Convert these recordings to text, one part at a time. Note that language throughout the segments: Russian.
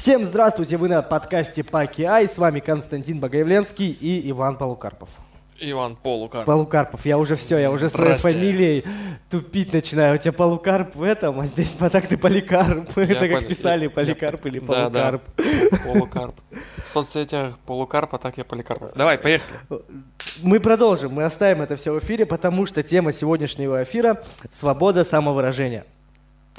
Всем здравствуйте, вы на подкасте Паки Ай, с вами Константин Богоявленский и Иван Полукарпов. Иван Полукарп. Полукарпов, я уже все, я уже с твоей фамилией тупить начинаю. У тебя Полукарп в этом, а здесь а так ты Поликарп. Это как писали, я- Поликарп или Да, да. Полукарп. Полукарп. В соцсетях полукарп, а так я поликарп. Давай, поехали. Мы продолжим, мы оставим это все в эфире, потому что тема сегодняшнего эфира – свобода самовыражения.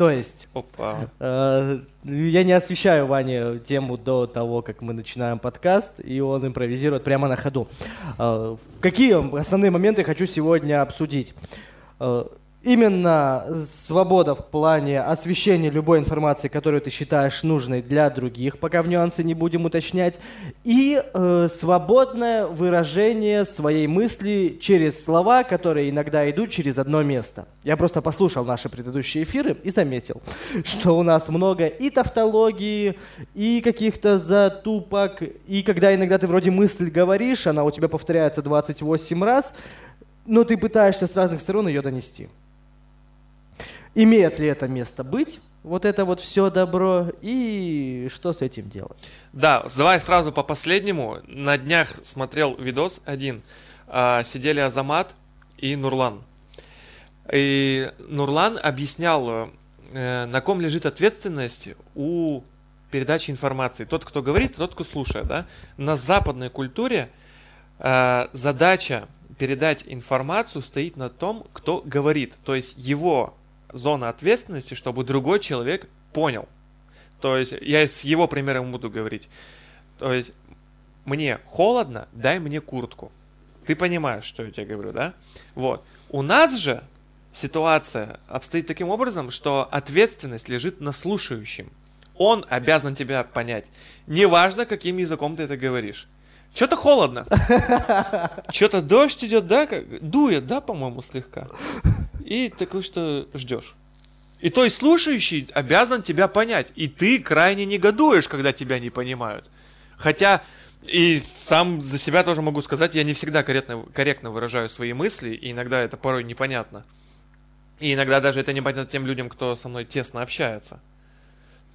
То есть, Опа. Э, Я не освещаю Ване тему до того, как мы начинаем подкаст, и он импровизирует прямо на ходу. Э, Какие основные моменты хочу сегодня обсудить? Именно свобода в плане освещения любой информации, которую ты считаешь нужной для других, пока в нюансы не будем уточнять, и э, свободное выражение своей мысли через слова, которые иногда идут через одно место. Я просто послушал наши предыдущие эфиры и заметил, что у нас много и тавтологии, и каких-то затупок, и когда иногда ты вроде мысль говоришь, она у тебя повторяется 28 раз, но ты пытаешься с разных сторон ее донести. Имеет ли это место быть? Вот это вот все добро, и что с этим делать? Да, давай сразу по последнему. На днях смотрел видос один. А, Сидели Азамат и Нурлан. И Нурлан объяснял, э, на ком лежит ответственность у передачи информации. Тот, кто говорит, тот, кто слушает. Да? На западной культуре э, задача передать информацию стоит на том, кто говорит. То есть его зона ответственности, чтобы другой человек понял. То есть я с его примером буду говорить. То есть мне холодно, дай мне куртку. Ты понимаешь, что я тебе говорю, да? Вот. У нас же ситуация обстоит таким образом, что ответственность лежит на слушающем. Он обязан тебя понять. Неважно, каким языком ты это говоришь. Что-то холодно. Что-то дождь идет, да? Дует, да, по-моему, слегка. И такой, что ждешь. И то есть слушающий обязан тебя понять. И ты крайне негодуешь, когда тебя не понимают. Хотя и сам за себя тоже могу сказать, я не всегда корректно, корректно выражаю свои мысли, и иногда это порой непонятно. И иногда даже это непонятно тем людям, кто со мной тесно общается.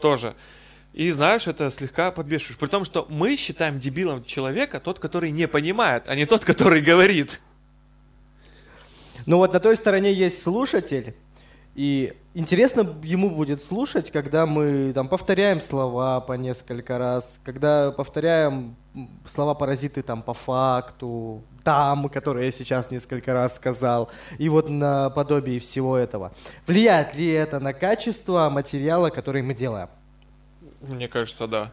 Тоже. И знаешь, это слегка подбешиваешь. При том, что мы считаем дебилом человека тот, который не понимает, а не тот, который говорит. Ну вот на той стороне есть слушатель, и интересно ему будет слушать, когда мы там повторяем слова по несколько раз, когда повторяем слова паразиты там по факту, там, которые я сейчас несколько раз сказал, и вот на подобии всего этого. Влияет ли это на качество материала, который мы делаем? Мне кажется, да.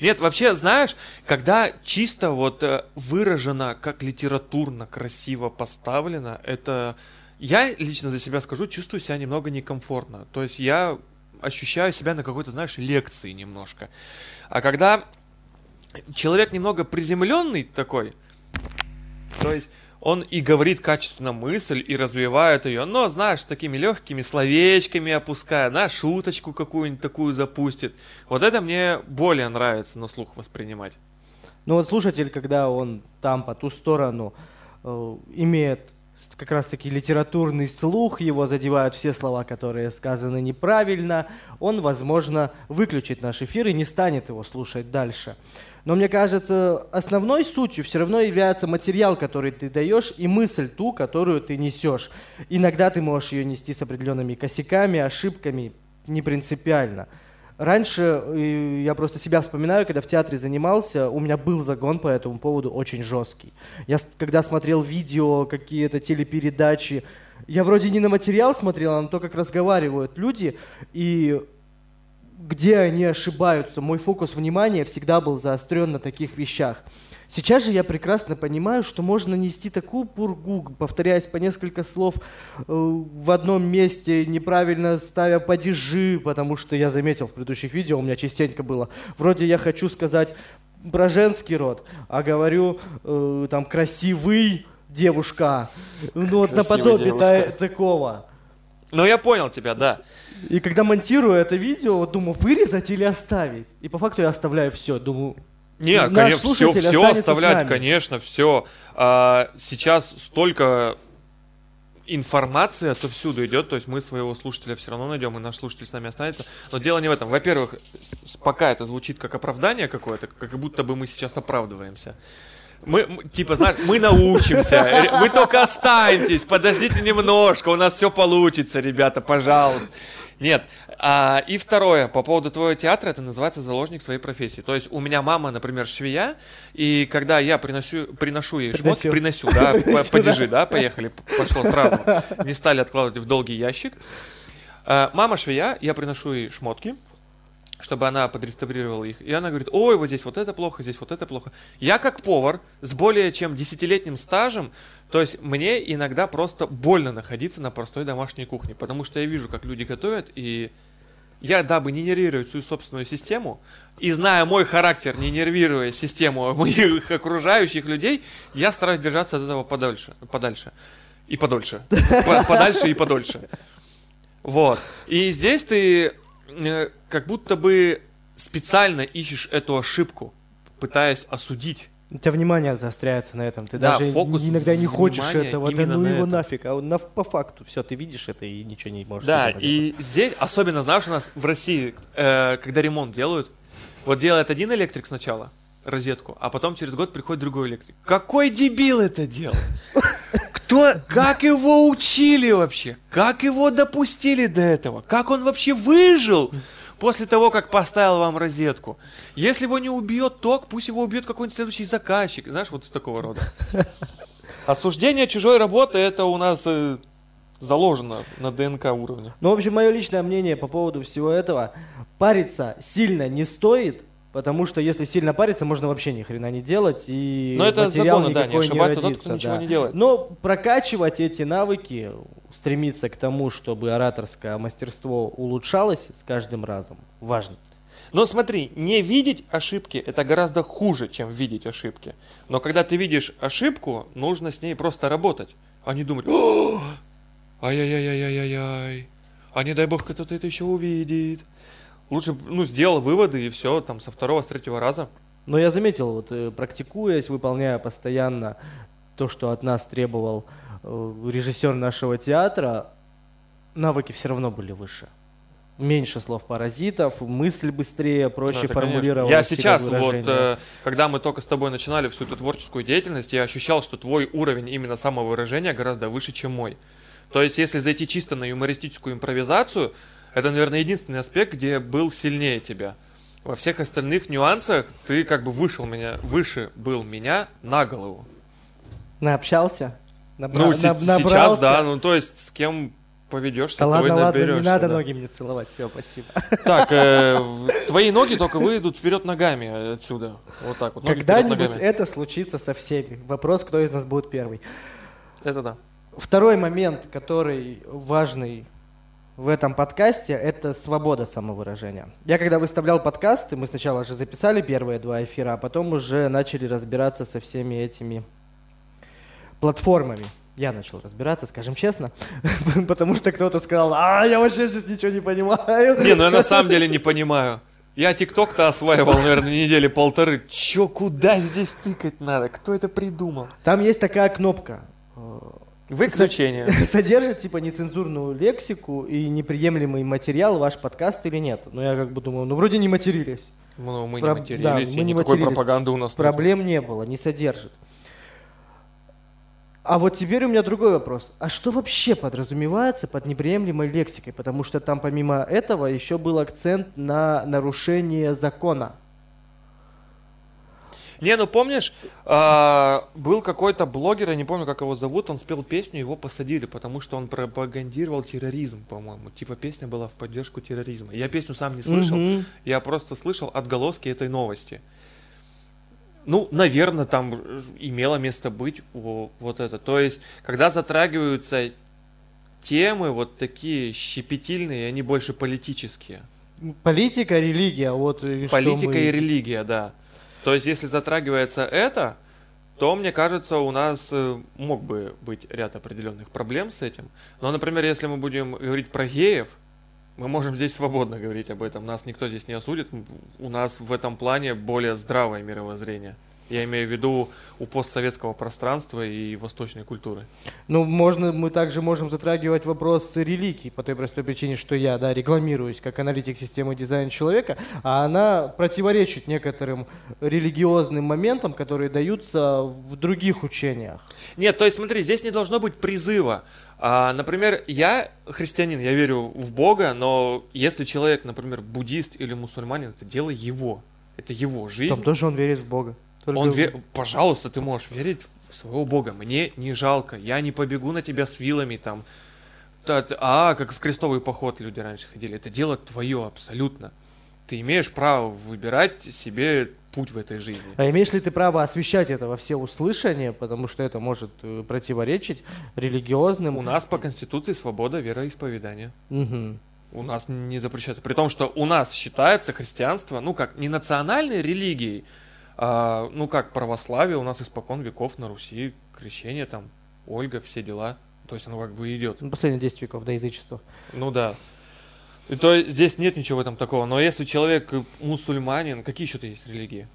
Нет, вообще, знаешь, когда чисто вот э, выражено, как литературно, красиво поставлено, это... Я лично за себя скажу, чувствую себя немного некомфортно. То есть я ощущаю себя на какой-то, знаешь, лекции немножко. А когда человек немного приземленный такой, то есть он и говорит качественно мысль, и развивает ее, но, знаешь, такими легкими словечками опуская, на шуточку какую-нибудь такую запустит. Вот это мне более нравится на слух воспринимать. Ну вот слушатель, когда он там по ту сторону э, имеет как раз-таки литературный слух, его задевают все слова, которые сказаны неправильно, он, возможно, выключит наш эфир и не станет его слушать дальше. Но мне кажется, основной сутью все равно является материал, который ты даешь, и мысль ту, которую ты несешь. Иногда ты можешь ее нести с определенными косяками, ошибками, не принципиально. Раньше э, я просто себя вспоминаю, когда в театре занимался, у меня был загон по этому поводу очень жесткий. Я когда смотрел видео, какие-то телепередачи, я вроде не на материал смотрел, а на то, как разговаривают люди, и где они ошибаются. Мой фокус внимания всегда был заострен на таких вещах. Сейчас же я прекрасно понимаю, что можно нести такую пургу, повторяясь по несколько слов э, в одном месте, неправильно ставя падежи, потому что я заметил в предыдущих видео, у меня частенько было, вроде я хочу сказать про женский род, а говорю э, там красивый девушка, ну вот наподобие та- такого. Ну, я понял тебя, да. И когда монтирую это видео, вот думаю, вырезать или оставить. И по факту я оставляю все. Думаю, Не, конечно, все, все оставлять, конечно, все. сейчас столько информация отовсюду идет, то есть мы своего слушателя все равно найдем, и наш слушатель с нами останется. Но дело не в этом. Во-первых, пока это звучит как оправдание какое-то, как будто бы мы сейчас оправдываемся. Мы, типа, знаешь, мы научимся. Вы только останьтесь, подождите немножко, у нас все получится, ребята, пожалуйста. Нет. А, и второе, по поводу твоего театра, это называется заложник своей профессии. То есть у меня мама, например, швея, и когда я приношу, приношу ей шмотки, приносю, да, подержи, да, поехали, пошло сразу. Не стали откладывать в долгий ящик. А, мама швея, я приношу ей шмотки, чтобы она подреставрировала их. И она говорит, ой, вот здесь вот это плохо, здесь вот это плохо. Я как повар с более чем десятилетним стажем, то есть мне иногда просто больно находиться на простой домашней кухне, потому что я вижу, как люди готовят, и я, дабы не нервировать свою собственную систему, и зная мой характер, не нервируя систему моих окружающих людей, я стараюсь держаться от этого подальше. подальше. И подольше. Подальше и подольше. Вот. И здесь ты э, как будто бы специально ищешь эту ошибку, пытаясь осудить. У тебя внимание заостряется на этом. Ты да, даже фокус иногда не хочешь этого, да ну его это. нафиг. А на, по факту все, ты видишь это и ничего не можешь. Да, и здесь, особенно, знаешь, у нас в России, э, когда ремонт делают, вот делает один электрик сначала, розетку, а потом через год приходит другой электрик. Какой дебил это делал? Кто, как его учили вообще? Как его допустили до этого? Как он вообще выжил? после того, как поставил вам розетку. Если его не убьет ток, пусть его убьет какой-нибудь следующий заказчик. Знаешь, вот с такого рода. Осуждение чужой работы это у нас э, заложено на ДНК уровне. Ну, в общем, мое личное мнение по поводу всего этого. Париться сильно не стоит, Потому что если сильно париться, можно вообще ни хрена не делать. И Но это законно, да, не ошибаться не родится, тот, кто да. ничего не делает. Но прокачивать эти навыки, стремиться к тому, чтобы ораторское мастерство улучшалось с каждым разом, важно. Но смотри, не видеть ошибки это гораздо хуже, чем видеть ошибки. Но когда ты видишь ошибку, нужно с ней просто работать, а не думать, ай-яй-яй-яй-яй-яй, а не дай бог кто-то это еще увидит. Лучше, ну, сделал выводы и все, там, со второго, с третьего раза. Но я заметил, вот э, практикуясь, выполняя постоянно то, что от нас требовал э, режиссер нашего театра, навыки все равно были выше. Меньше слов паразитов, мысль быстрее, проще ну, формулировать. Я сейчас, вот, э, когда мы только с тобой начинали всю эту творческую деятельность, я ощущал, что твой уровень именно самовыражения гораздо выше, чем мой. То есть, если зайти чисто на юмористическую импровизацию, это, наверное, единственный аспект, где был сильнее тебя. Во всех остальных нюансах ты как бы вышел меня, выше был меня на голову. Наобщался? Набра... Ну, Наб- сейчас, да, ну то есть с кем поведешься, да ладно, ладно, не надо да. ноги мне целовать, все, спасибо. Так, э, твои ноги только выйдут вперед ногами отсюда, вот так вот. Когда-нибудь это случится со всеми. Вопрос, кто из нас будет первый. Это да. Второй момент, который важный в этом подкасте, это свобода самовыражения. Я когда выставлял подкасты, мы сначала же записали первые два эфира, а потом уже начали разбираться со всеми этими платформами. Я начал разбираться, скажем честно, потому что кто-то сказал, а, я вообще здесь ничего не понимаю. Не, ну я на самом деле не понимаю. Я ТикТок-то осваивал, наверное, недели полторы. Чё, куда здесь тыкать надо? Кто это придумал? Там есть такая кнопка Выключение. Содержит типа нецензурную лексику и неприемлемый материал ваш подкаст или нет? Ну я как бы думаю, ну вроде не матерились. Ну мы Про... не матерились, да, мы и не никакой матерились. пропаганды у нас Проблем нет. не было, не содержит. А вот теперь у меня другой вопрос. А что вообще подразумевается под неприемлемой лексикой? Потому что там помимо этого еще был акцент на нарушение закона. Не, ну помнишь, э, был какой-то блогер, я не помню, как его зовут, он спел песню, его посадили, потому что он пропагандировал терроризм, по-моему. Типа песня была в поддержку терроризма. Я песню сам не слышал, mm-hmm. я просто слышал отголоски этой новости. Ну, наверное, там имело место быть вот это. То есть, когда затрагиваются темы вот такие щепетильные, они больше политические. Политика, религия, вот. Политика мы... и религия, да. То есть, если затрагивается это, то, мне кажется, у нас э, мог бы быть ряд определенных проблем с этим. Но, например, если мы будем говорить про геев, мы можем здесь свободно говорить об этом. Нас никто здесь не осудит. У нас в этом плане более здравое мировоззрение. Я имею в виду у постсоветского пространства и восточной культуры. Ну, можно, мы также можем затрагивать вопрос религии по той простой причине, что я, да, рекламируюсь как аналитик системы дизайна человека, а она противоречит некоторым религиозным моментам, которые даются в других учениях. Нет, то есть смотри, здесь не должно быть призыва. А, например, я христианин, я верю в Бога, но если человек, например, буддист или мусульманин, это дело его. Это его жизнь. Там тоже он верит в Бога. Только... Он ве... Пожалуйста, ты можешь верить в своего Бога. Мне не жалко. Я не побегу на тебя с вилами там. А, как в крестовый поход люди раньше ходили. Это дело твое абсолютно. Ты имеешь право выбирать себе путь в этой жизни. А имеешь ли ты право освещать это во все услышания, потому что это может э, противоречить религиозным... У нас по Конституции свобода вероисповедания. Угу. У нас не запрещается. При том, что у нас считается христианство, ну как, не национальной религией, а, ну как православие у нас испокон веков на Руси, крещение там, Ольга, все дела. То есть оно как бы идет. Ну, последние 10 веков до язычества. Ну да. И то здесь нет ничего в этом такого. Но если человек мусульманин, какие еще-то есть религии?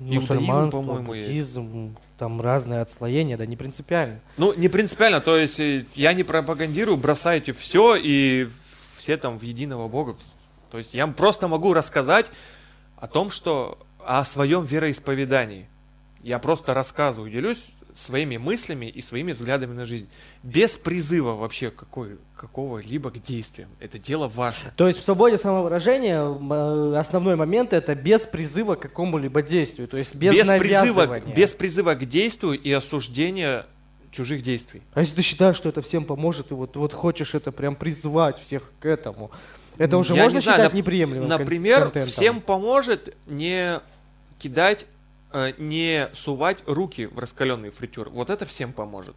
Иудаизм, по-моему, буддизм, есть. там разные отслоения, да не принципиально. Ну, не принципиально, то есть э, я не пропагандирую, бросайте все и все там в единого Бога. То есть я просто могу рассказать о том, что о своем вероисповедании. Я просто рассказываю, делюсь своими мыслями и своими взглядами на жизнь. Без призыва вообще какой, какого-либо к действиям. Это дело ваше. То есть в свободе самовыражения э, основной момент это без призыва к какому-либо действию. То есть без, без призыва, без призыва к действию и осуждения чужих действий. А если ты считаешь, что это всем поможет, и вот, вот хочешь это прям призвать всех к этому, это уже Я можно не знаю, считать нап- неприемлемым Например, контентом? всем поможет не кидать, э, не сувать руки в раскаленный фритюр. Вот это всем поможет.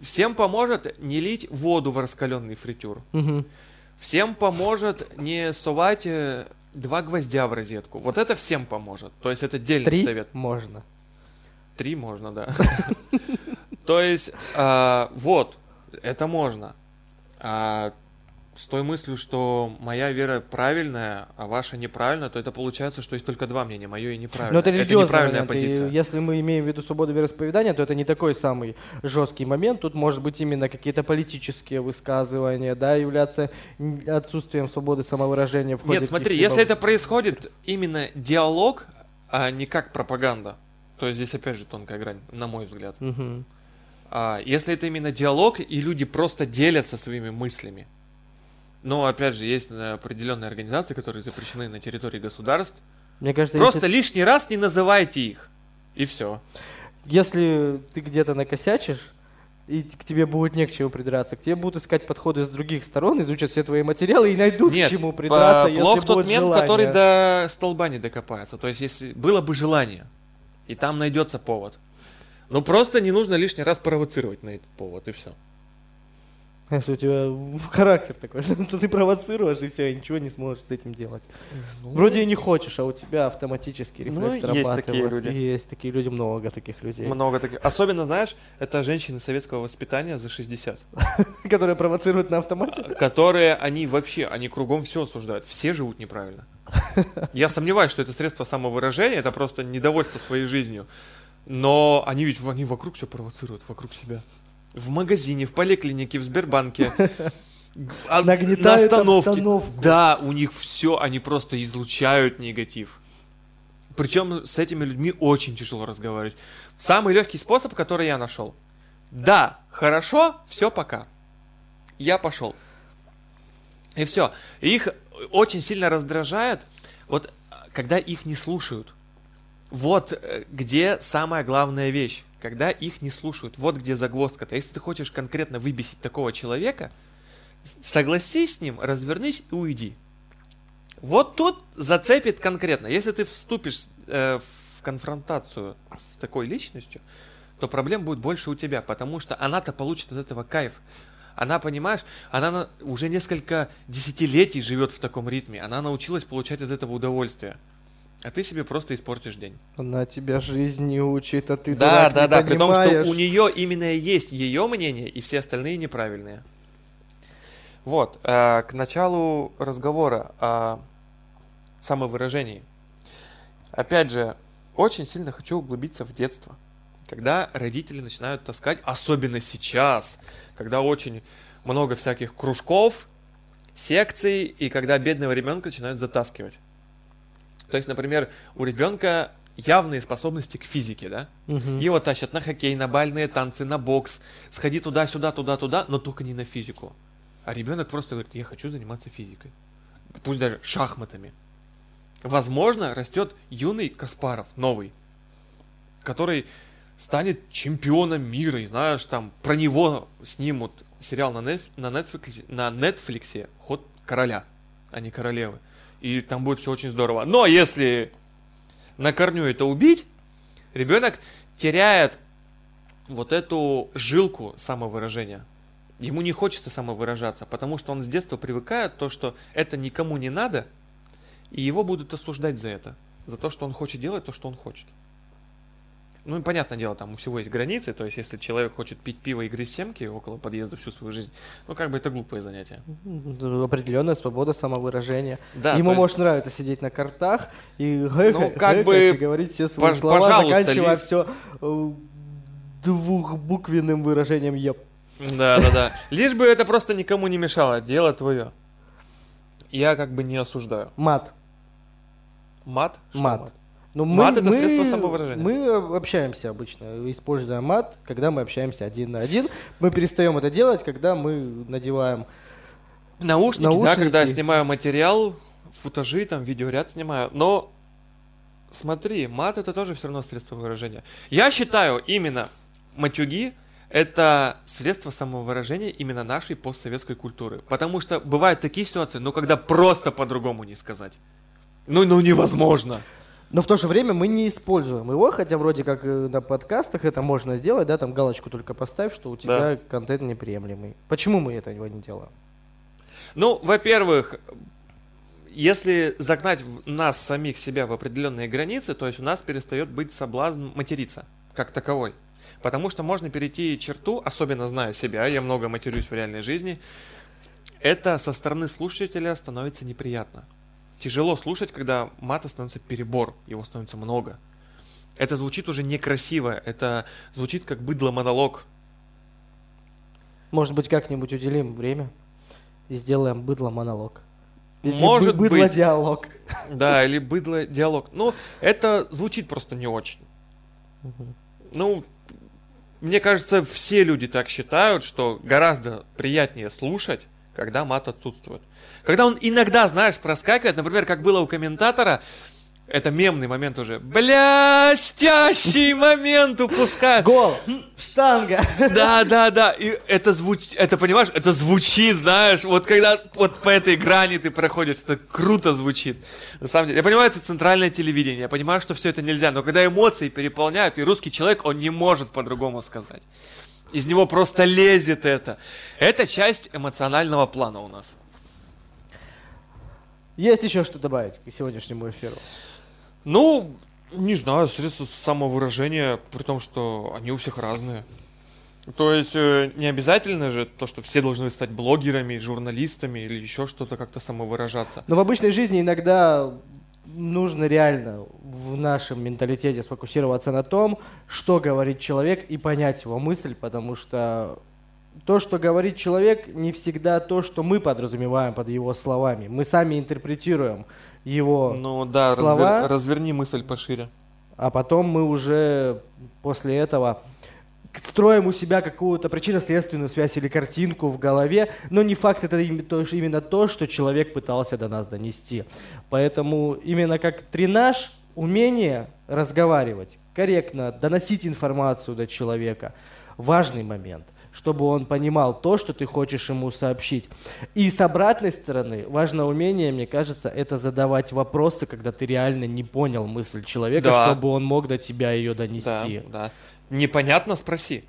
Всем поможет не лить воду в раскаленный фритюр. Угу. Всем поможет не сувать э, два гвоздя в розетку. Вот это всем поможет. То есть это отдельный Три совет. можно. Три можно, да. То есть, а, вот, это можно. С той мыслью, что моя вера правильная, а ваша неправильная, то это получается, что есть только два мнения, мое и неправильное. Но это, это неправильная момент. позиция. И если мы имеем в виду свободу вероисповедания, то это не такой самый жесткий момент. Тут может быть именно какие-то политические высказывания, да, являться отсутствием свободы самовыражения. В ходе Нет, смотри, если это происходит именно диалог, а не как пропаганда, то здесь опять же тонкая грань, на мой взгляд. Угу. А, если это именно диалог, и люди просто делятся своими мыслями, но, опять же, есть э, определенные организации, которые запрещены на территории государств. Мне кажется, Просто если... лишний раз не называйте их. И все. Если ты где-то накосячишь, и к тебе будет не к чему придраться. К тебе будут искать подходы с других сторон, изучат все твои материалы и найдут Нет, к чему придраться, если плох тот мент, желание. который до столба не докопается. То есть, если было бы желание, и там найдется повод. Но просто не нужно лишний раз провоцировать на этот повод, и все. Если у тебя характер такой, что ты провоцируешь, и все, и ничего не сможешь с этим делать. Ну, Вроде и не хочешь, а у тебя автоматически ну, рефлекс ну, есть такие люди. Есть такие люди, много таких людей. Много таких. Особенно, знаешь, это женщины советского воспитания за 60. Которые провоцируют на автомате? Которые, они вообще, они кругом все осуждают. Все живут неправильно. Я сомневаюсь, что это средство самовыражения, это просто недовольство своей жизнью. Но они ведь они вокруг все провоцируют, вокруг себя в магазине, в поликлинике, в Сбербанке. А, на остановке. Обстановку. Да, у них все, они просто излучают негатив. Причем с этими людьми очень тяжело разговаривать. Самый легкий способ, который я нашел. Да, хорошо, все, пока. Я пошел. И все. Их очень сильно раздражает, вот когда их не слушают. Вот э, где самая главная вещь когда их не слушают. Вот где загвоздка-то. Если ты хочешь конкретно выбесить такого человека, согласись с ним, развернись и уйди. Вот тут зацепит конкретно. Если ты вступишь э, в конфронтацию с такой личностью, то проблем будет больше у тебя, потому что она-то получит от этого кайф. Она, понимаешь, она уже несколько десятилетий живет в таком ритме. Она научилась получать от этого удовольствие. А ты себе просто испортишь день. Она тебя жизни учит, а ты Да, дурак, да, не да. При том, что у нее именно есть ее мнение, и все остальные неправильные. Вот, э, к началу разговора о самовыражении. Опять же, очень сильно хочу углубиться в детство. Когда родители начинают таскать, особенно сейчас, когда очень много всяких кружков, секций, и когда бедного ребенка начинают затаскивать. То есть, например, у ребенка явные способности к физике, да? Мгм. Его тащат на хоккей, на бальные танцы, на бокс, сходи туда-сюда, туда-туда, но только не на физику. А ребенок просто говорит, я хочу заниматься физикой. Пусть даже шахматами. Возможно, растет юный Каспаров, новый, который станет чемпионом мира, и знаешь, там про него снимут сериал на, Неф- на, Netflix, на Netflix «Ход короля», а не королевы. И там будет все очень здорово. Но если на корню это убить, ребенок теряет вот эту жилку самовыражения. Ему не хочется самовыражаться, потому что он с детства привыкает то, что это никому не надо, и его будут осуждать за это, за то, что он хочет делать то, что он хочет. Ну понятное дело, там у всего есть границы, то есть если человек хочет пить пиво и грызть семки около подъезда всю свою жизнь, ну как бы это глупое занятие. Определенная свобода самовыражения. Да, Ему есть- может нравиться сидеть на картах и Ну, как бы, и говорить все свои пож- слова, пожалуйста, заканчивая ли- все двухбуквенным выражением «еп». Да, да, да. Лишь бы это просто никому не мешало, дело твое. Я как бы не осуждаю. Мат. Мат? Что Мат. Ну, Мат это средство самовыражения. Мы общаемся обычно, используя мат, когда мы общаемся один на один. Мы перестаем это делать, когда мы надеваем Наушники, да, Наушники. когда я снимаю материал, футажи, там, видеоряд снимаю. Но смотри, мат это тоже все равно средство выражения. Я считаю, именно матюги это средство самовыражения именно нашей постсоветской культуры. Потому что бывают такие ситуации, ну, когда просто по-другому не сказать. Ну, ну, невозможно. Но в то же время мы не используем его, хотя вроде как э, на подкастах это можно сделать, да, там галочку только поставь, что у тебя Да. контент неприемлемый. Почему мы этого не делаем? Ну, во-первых, если загнать нас самих себя в определенные границы, то есть у нас перестает быть соблазн материться как таковой. Потому что можно перейти черту, особенно зная себя, я много матерюсь в реальной жизни, это со стороны слушателя становится неприятно. Тяжело слушать, когда мата становится перебор, его становится много. Это звучит уже некрасиво, это звучит как быдло-монолог. Может быть, как-нибудь уделим время и сделаем быдло-монолог. Или Может быть. Быдло-диалог. Да, или быдло-диалог. Ну, это звучит просто не очень. Ну, мне кажется, все люди так считают, что гораздо приятнее слушать, когда мат отсутствует. Когда он иногда, знаешь, проскакивает, например, как было у комментатора, это мемный момент уже. Блестящий момент упускает. Гол! Штанга! Да, да, да. И это звучит, это понимаешь, это звучит, знаешь, вот когда вот по этой грани ты проходишь, это круто звучит. На самом деле, я понимаю, это центральное телевидение, я понимаю, что все это нельзя, но когда эмоции переполняют, и русский человек, он не может по-другому сказать. Из него просто лезет это. Это часть эмоционального плана у нас. Есть еще что добавить к сегодняшнему эфиру? Ну, не знаю, средства самовыражения, при том, что они у всех разные. То есть э, не обязательно же то, что все должны стать блогерами, журналистами или еще что-то как-то самовыражаться. Но в обычной жизни иногда нужно реально в нашем менталитете сфокусироваться на том, что говорит человек и понять его мысль, потому что то, что говорит человек, не всегда то, что мы подразумеваем под его словами. Мы сами интерпретируем его, Ну да, развер- слова- разверни мысль пошире. а потом мы уже после этого строим у себя какую-то причинно-следственную связь или картинку в голове, но не факт это именно то, что человек пытался до нас донести. Поэтому именно как тренаж, умение разговаривать, корректно доносить информацию до человека, важный момент чтобы он понимал то, что ты хочешь ему сообщить. И с обратной стороны, важное умение, мне кажется, это задавать вопросы, когда ты реально не понял мысль человека, Да. чтобы он мог до тебя ее Да, донести. да. Непонятно спроси.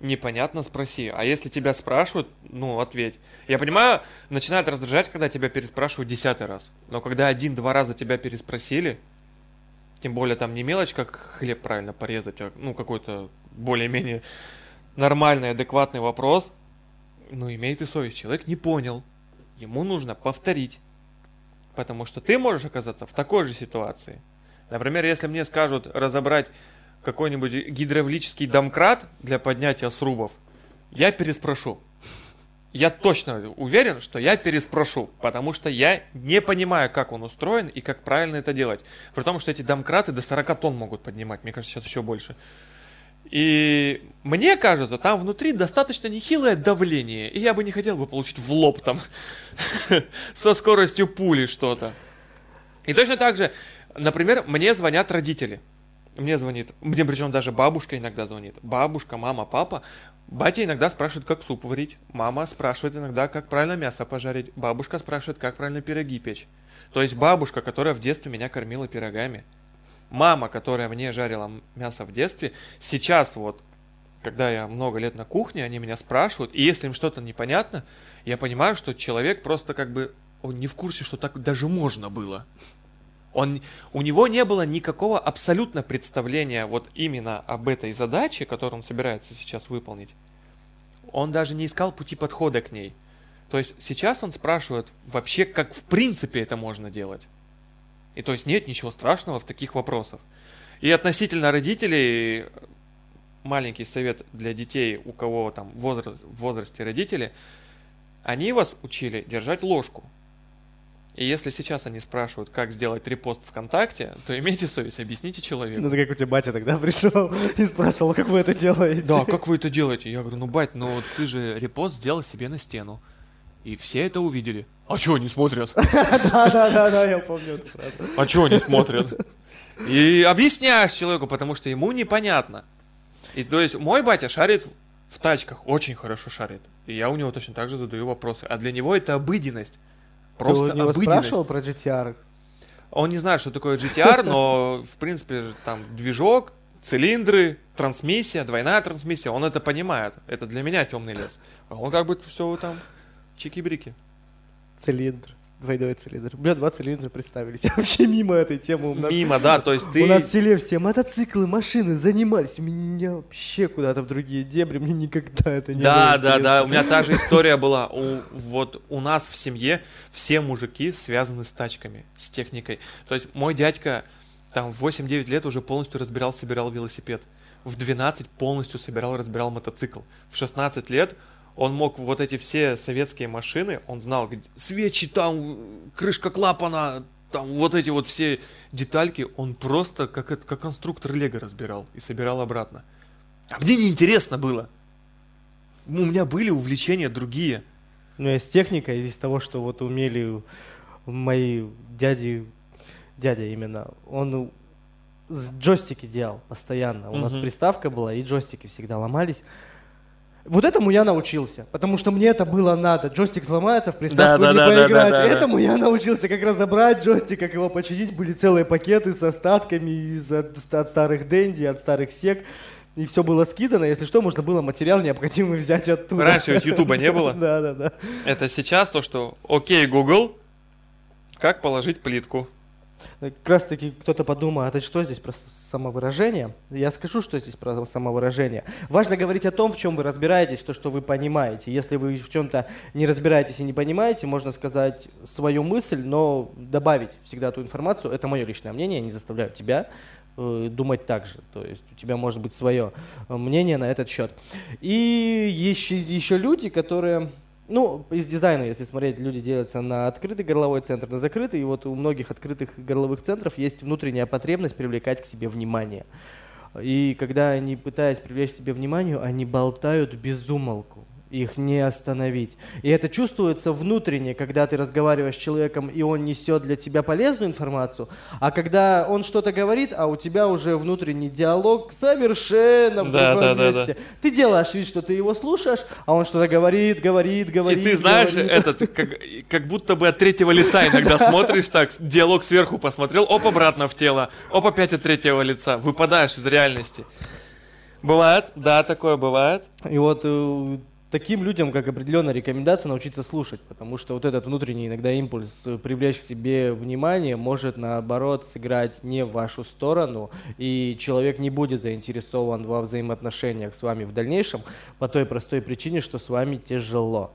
Непонятно спроси. А если тебя спрашивают, ну, ответь. Я понимаю, начинает раздражать, когда тебя переспрашивают десятый раз. Но когда один-два раза тебя переспросили, тем более там не мелочь, как хлеб правильно порезать, а ну, какой-то более-менее нормальный, адекватный вопрос, ну, имей ты совесть, человек не понял. Ему нужно повторить. Потому что ты можешь оказаться в такой же ситуации. Например, если мне скажут разобрать какой-нибудь гидравлический домкрат для поднятия срубов, я переспрошу. Я точно уверен, что я переспрошу, потому что я не понимаю, как он устроен и как правильно это делать. При том, что эти домкраты до 40 тонн могут поднимать, мне кажется, сейчас еще больше. И мне кажется, там внутри достаточно нехилое давление, и я бы не хотел бы получить в лоб там со скоростью пули что-то. И точно так же, например, мне звонят родители. Мне звонит, мне причем даже бабушка иногда звонит. Бабушка, мама, папа. Батя иногда спрашивает, как суп варить. Мама спрашивает иногда, как правильно мясо пожарить. Бабушка спрашивает, как правильно пироги печь. То есть бабушка, которая в детстве меня кормила пирогами мама, которая мне жарила мясо в детстве, сейчас вот, когда я много лет на кухне, они меня спрашивают, и если им что-то непонятно, я понимаю, что человек просто как бы, он не в курсе, что так даже можно было. Он, у него не было никакого абсолютно представления вот именно об этой задаче, которую он собирается сейчас выполнить. Он даже не искал пути подхода к ней. То есть сейчас он спрашивает вообще, как в принципе это можно делать. И то есть нет ничего страшного в таких вопросах. И относительно родителей, маленький совет для детей, у кого там возраст, в возрасте родители, они вас учили держать ложку. И если сейчас они спрашивают, как сделать репост ВКонтакте, то имейте совесть, объясните человеку. Ну, это как у тебя батя тогда пришел и спрашивал, как вы это делаете. Да, как вы это делаете? Я говорю, ну, бать, ну ты же репост сделал себе на стену. И все это увидели. А чего они смотрят? Да-да-да, я помню эту фразу. А чего они смотрят? И объясняешь человеку, потому что ему непонятно. И то есть мой батя шарит в тачках, очень хорошо шарит. И я у него точно так же задаю вопросы. А для него это обыденность. Просто Ты у него спрашивал про GTR? Он не знает, что такое GTR, но, в принципе, там движок, цилиндры, трансмиссия, двойная трансмиссия, он это понимает. Это для меня темный лес. А он как бы все там чики-брики цилиндр. Двойной цилиндр. Бля, два цилиндра представились. Вообще мимо этой темы. У нас, мимо, да, то есть ты... У нас в селе все мотоциклы, машины занимались. У меня вообще куда-то в другие дебри, мне никогда это не Да, было да, да, у меня та же история была. У, вот у нас в семье все мужики связаны с тачками, с техникой. То есть мой дядька там в 8-9 лет уже полностью разбирал, собирал велосипед. В 12 полностью собирал, разбирал мотоцикл. В 16 лет он мог вот эти все советские машины, он знал, где свечи там, крышка клапана, там вот эти вот все детальки, он просто как, это, как конструктор Лего разбирал и собирал обратно. А мне не интересно было. У меня были увлечения другие. Ну, из техника, из того, что вот умели мои дяди, дядя именно, он джойстики делал постоянно. У угу. нас приставка была, и джойстики всегда ломались. Вот этому я научился, потому что мне это было надо. Джойстик сломается, в приставку да, не да, поиграть. Да, да, да, этому я научился, как разобрать джойстик, как его починить. Были целые пакеты с остатками из, от, от старых Дэнди, от старых сек. И все было скидано, если что, можно было материал необходимый взять оттуда. Раньше Ютуба не было. Да, да, да. Это сейчас то, что окей, Google, как положить плитку. Как раз таки кто-то подумает, а что здесь про самовыражение? Я скажу, что здесь про самовыражение. Важно говорить о том, в чем вы разбираетесь, то, что вы понимаете. Если вы в чем-то не разбираетесь и не понимаете, можно сказать свою мысль, но добавить всегда ту информацию. Это мое личное мнение, я не заставляю тебя э, думать так же. То есть у тебя может быть свое э, мнение на этот счет. И еще, еще люди, которые ну, из дизайна, если смотреть, люди делятся на открытый горловой центр, на закрытый. И вот у многих открытых горловых центров есть внутренняя потребность привлекать к себе внимание. И когда они, пытаясь привлечь к себе внимание, они болтают без умолку их не остановить. И это чувствуется внутренне, когда ты разговариваешь с человеком, и он несет для тебя полезную информацию, а когда он что-то говорит, а у тебя уже внутренний диалог совершенно в да, да. Да, да. Ты делаешь вид, что ты его слушаешь, а он что-то говорит, говорит, говорит. И ты знаешь, говорит. этот, как, как будто бы от третьего лица иногда смотришь так, диалог сверху посмотрел, оп, обратно в тело, оп, опять от третьего лица, выпадаешь из реальности. Бывает, да, такое бывает. И вот э, таким людям, как определенная рекомендация, научиться слушать, потому что вот этот внутренний иногда импульс э, привлечь к себе внимание может, наоборот, сыграть не в вашу сторону, и человек не будет заинтересован во взаимоотношениях с вами в дальнейшем по той простой причине, что с вами тяжело.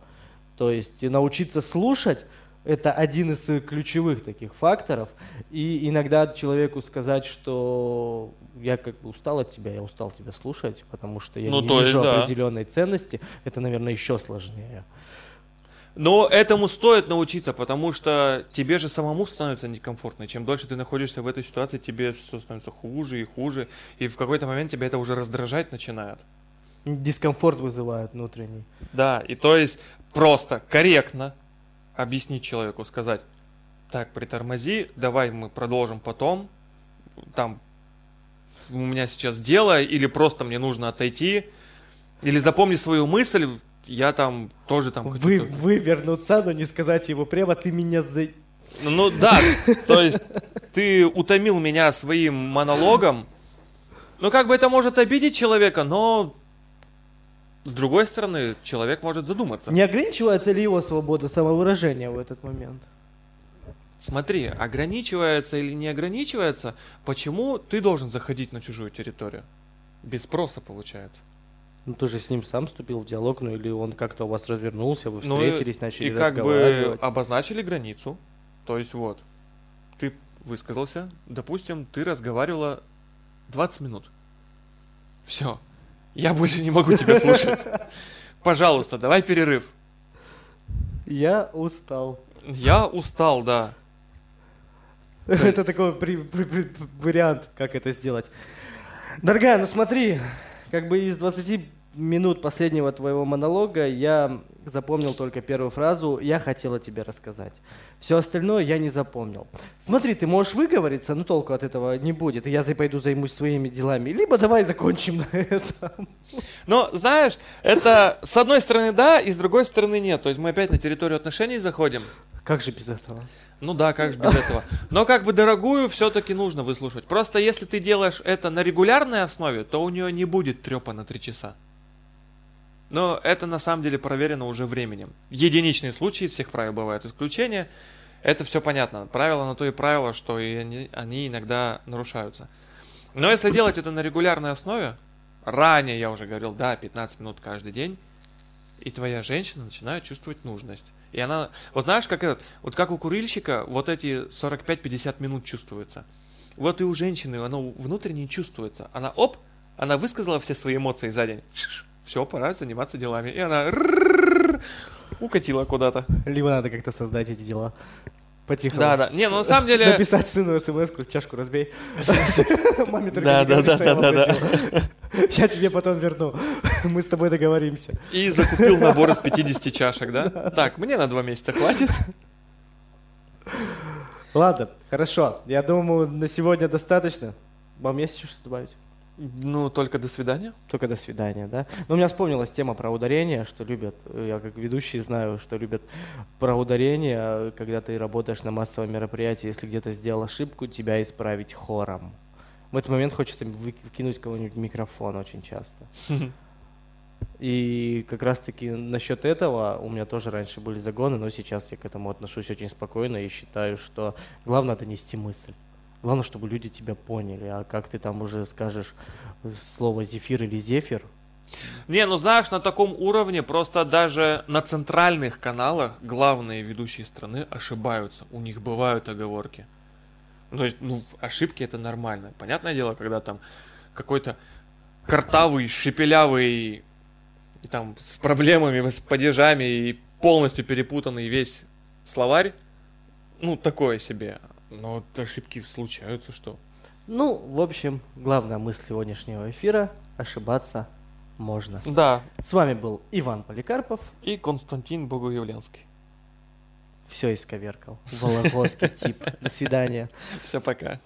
То есть научиться слушать Это один из э, ключевых таких факторов. И иногда человеку сказать, что я как бы устал от тебя, я устал тебя слушать, потому что я Ну, не то есть, вижу да. определенной ценности, это, наверное, еще сложнее. Но этому стоит научиться, потому что тебе же самому становится некомфортно. Чем дольше ты находишься в этой ситуации, тебе все становится хуже и хуже. И в какой-то момент тебя это уже раздражать начинает. Дискомфорт вызывает внутренний. Да, и то есть просто корректно объяснить человеку, сказать, так, притормози, давай мы продолжим потом, там, у меня сейчас дело, или просто мне нужно отойти, или запомни свою мысль, я там тоже там хочу Вы, то- вывернуться, но не сказать его прямо, ты меня за... Ну, ну да, то есть ты утомил меня своим монологом. Ну, как бы это может обидеть человека, но с другой стороны, человек может задуматься. Не ограничивается ли его свобода самовыражения в этот момент? Смотри, ограничивается или не ограничивается, почему ты должен заходить на чужую территорию? Без спроса получается. Ну, ты же с ним сам вступил в диалог, ну или он как-то у вас развернулся, вы Ну и- встретились, начали И как бы разговаривать. обозначили границу. То есть вот, ты высказался, допустим, ты разговаривала 20 минут. Все, я больше не могу тебя слушать. Пожалуйста, давай перерыв. Я устал. Я устал, да. Это такой при- при- при- вариант, как это сделать. Дорогая, ну смотри, как бы из 20 минут последнего твоего монолога я запомнил только первую фразу «Я хотела тебе рассказать». Все остальное я не запомнил. Смотри, ты можешь выговориться, но толку от этого не будет, и я пойду займусь своими делами. Либо давай закончим на этом. Но, знаешь, это с одной стороны да, и с другой стороны нет. То есть мы опять на территорию отношений заходим. Как же без этого? Ну да, как же без этого. Но как бы дорогую все-таки нужно выслушивать. Просто если ты делаешь это на регулярной основе, то у нее не будет трепа на три часа. Но это на самом деле проверено уже временем. Единичные случаи, из всех правил бывают исключения. Это все понятно. Правила на то и правило, что и они, они иногда нарушаются. Но если делать это на регулярной основе, ранее я уже говорил, да, 15 минут каждый день, и твоя женщина начинает чувствовать нужность. И она, вот знаешь, как этот, вот как у курильщика, вот эти 45-50 минут чувствуется. Вот и у женщины оно внутренне чувствуется. Она, оп, она высказала все свои эмоции за день. Все, пора заниматься делами. И она укатила куда-то. Либо надо как-то создать эти дела. По-тихому. Да, да. Не, ну на самом деле... Написать сыну смс чашку разбей. Маме только Да, да, да, да, да, попросил. Я тебе потом верну. Мы с тобой договоримся. И закупил набор из 50 чашек, да? Так, мне на два месяца хватит. Ладно, хорошо. Я думаю, на сегодня достаточно. Вам есть еще что добавить? Ну, только до свидания. Только до свидания, да? Но у меня вспомнилась тема про ударение, что любят, э, я как ведущий знаю, что любят про ударение, когда ты работаешь на массовом мероприятии, если где-то сделал ошибку, тебя исправить хором. В этот момент хочется вы- выкинуть кого-нибудь в микрофон очень часто. И как раз-таки насчет этого у меня тоже раньше были загоны, но сейчас я к этому отношусь очень спокойно и считаю, что главное донести мысль. Главное, чтобы люди тебя поняли, а как ты там уже скажешь слово зефир или зефир, Не, ну знаешь, на таком уровне просто даже на центральных каналах главные ведущие страны ошибаются. У них бывают оговорки. Ну, То есть, ну, ошибки это нормально. Понятное дело, когда там какой-то картавый, шепелявый, и там с проблемами, с падежами и полностью перепутанный весь словарь, ну, такое себе. Но вот ошибки случаются, что? Ну, в общем, главная мысль сегодняшнего эфира – ошибаться можно. Да, С вами был Иван Поликарпов. и Константин Богоявленский. Все исковеркал. Вологодский тип. До свидания. Все, пока.